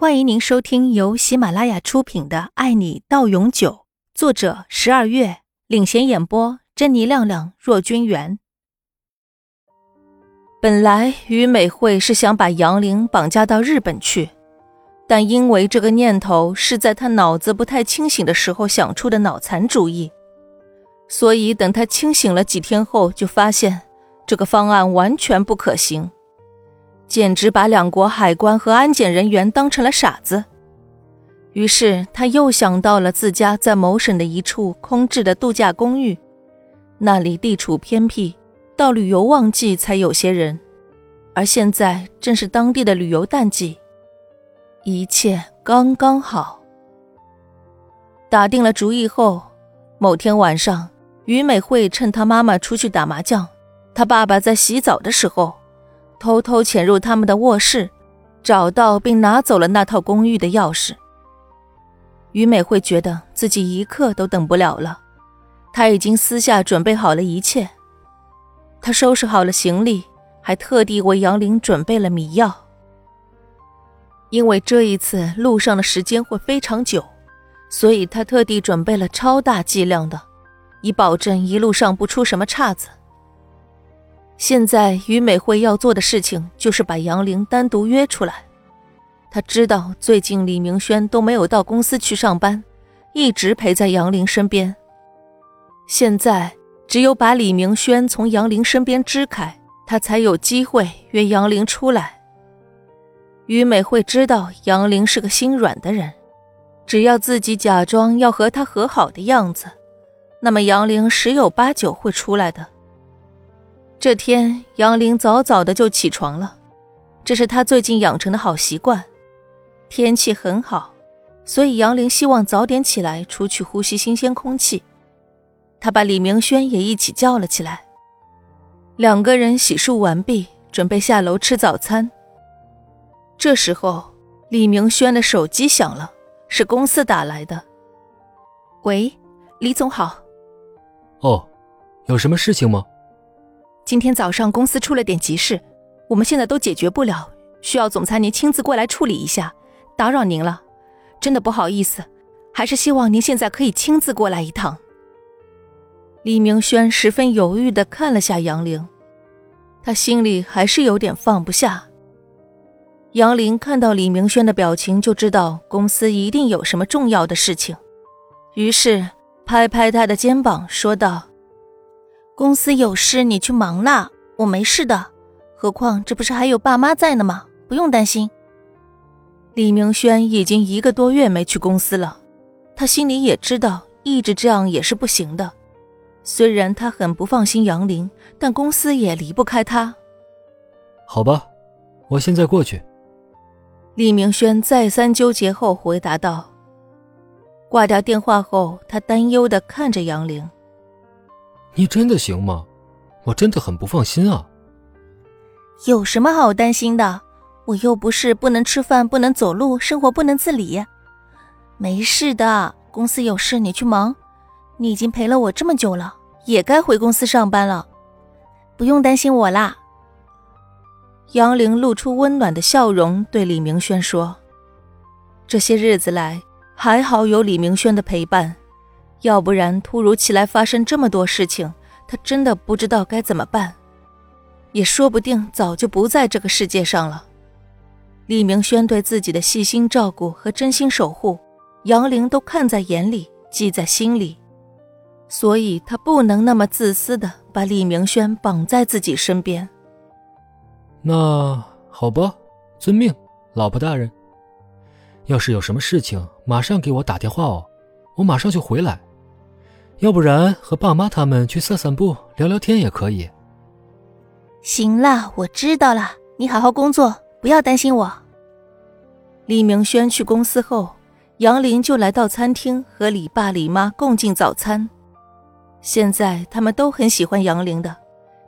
欢迎您收听由喜马拉雅出品的《爱你到永久》，作者十二月领衔演播，珍妮、亮亮、若君元。本来于美惠是想把杨玲绑架到日本去，但因为这个念头是在她脑子不太清醒的时候想出的脑残主意，所以等她清醒了几天后，就发现这个方案完全不可行。简直把两国海关和安检人员当成了傻子。于是他又想到了自家在某省的一处空置的度假公寓，那里地处偏僻，到旅游旺季才有些人，而现在正是当地的旅游淡季，一切刚刚好。打定了主意后，某天晚上，于美惠趁她妈妈出去打麻将，她爸爸在洗澡的时候。偷偷潜入他们的卧室，找到并拿走了那套公寓的钥匙。于美惠觉得自己一刻都等不了了，她已经私下准备好了一切。她收拾好了行李，还特地为杨玲准备了迷药。因为这一次路上的时间会非常久，所以她特地准备了超大剂量的，以保证一路上不出什么岔子。现在于美惠要做的事情就是把杨玲单独约出来。她知道最近李明轩都没有到公司去上班，一直陪在杨玲身边。现在只有把李明轩从杨玲身边支开，她才有机会约杨玲出来。于美惠知道杨玲是个心软的人，只要自己假装要和他和好的样子，那么杨玲十有八九会出来的。这天，杨玲早早的就起床了，这是她最近养成的好习惯。天气很好，所以杨玲希望早点起来出去呼吸新鲜空气。她把李明轩也一起叫了起来。两个人洗漱完毕，准备下楼吃早餐。这时候，李明轩的手机响了，是公司打来的。喂，李总好。哦，有什么事情吗？今天早上公司出了点急事，我们现在都解决不了，需要总裁您亲自过来处理一下，打扰您了，真的不好意思，还是希望您现在可以亲自过来一趟。李明轩十分犹豫的看了下杨玲，他心里还是有点放不下。杨玲看到李明轩的表情，就知道公司一定有什么重要的事情，于是拍拍他的肩膀，说道。公司有事，你去忙啦，我没事的。何况这不是还有爸妈在呢吗？不用担心。李明轩已经一个多月没去公司了，他心里也知道，一直这样也是不行的。虽然他很不放心杨玲，但公司也离不开他。好吧，我现在过去。李明轩再三纠结后回答道。挂掉电话后，他担忧的看着杨玲。你真的行吗？我真的很不放心啊。有什么好担心的？我又不是不能吃饭、不能走路、生活不能自理。没事的，公司有事你去忙。你已经陪了我这么久了，也该回公司上班了。不用担心我啦。杨玲露出温暖的笑容，对李明轩说：“这些日子来，还好有李明轩的陪伴。”要不然，突如其来发生这么多事情，他真的不知道该怎么办，也说不定早就不在这个世界上了。李明轩对自己的细心照顾和真心守护，杨玲都看在眼里，记在心里，所以他不能那么自私的把李明轩绑在自己身边。那好吧，遵命，老婆大人。要是有什么事情，马上给我打电话哦，我马上就回来。要不然和爸妈他们去散散步、聊聊天也可以。行了，我知道了，你好好工作，不要担心我。李明轩去公司后，杨林就来到餐厅和李爸、李妈共进早餐。现在他们都很喜欢杨林的，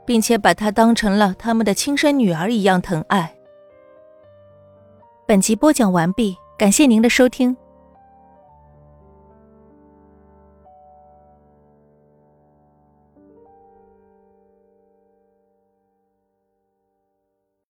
并且把她当成了他们的亲生女儿一样疼爱。本集播讲完毕，感谢您的收听。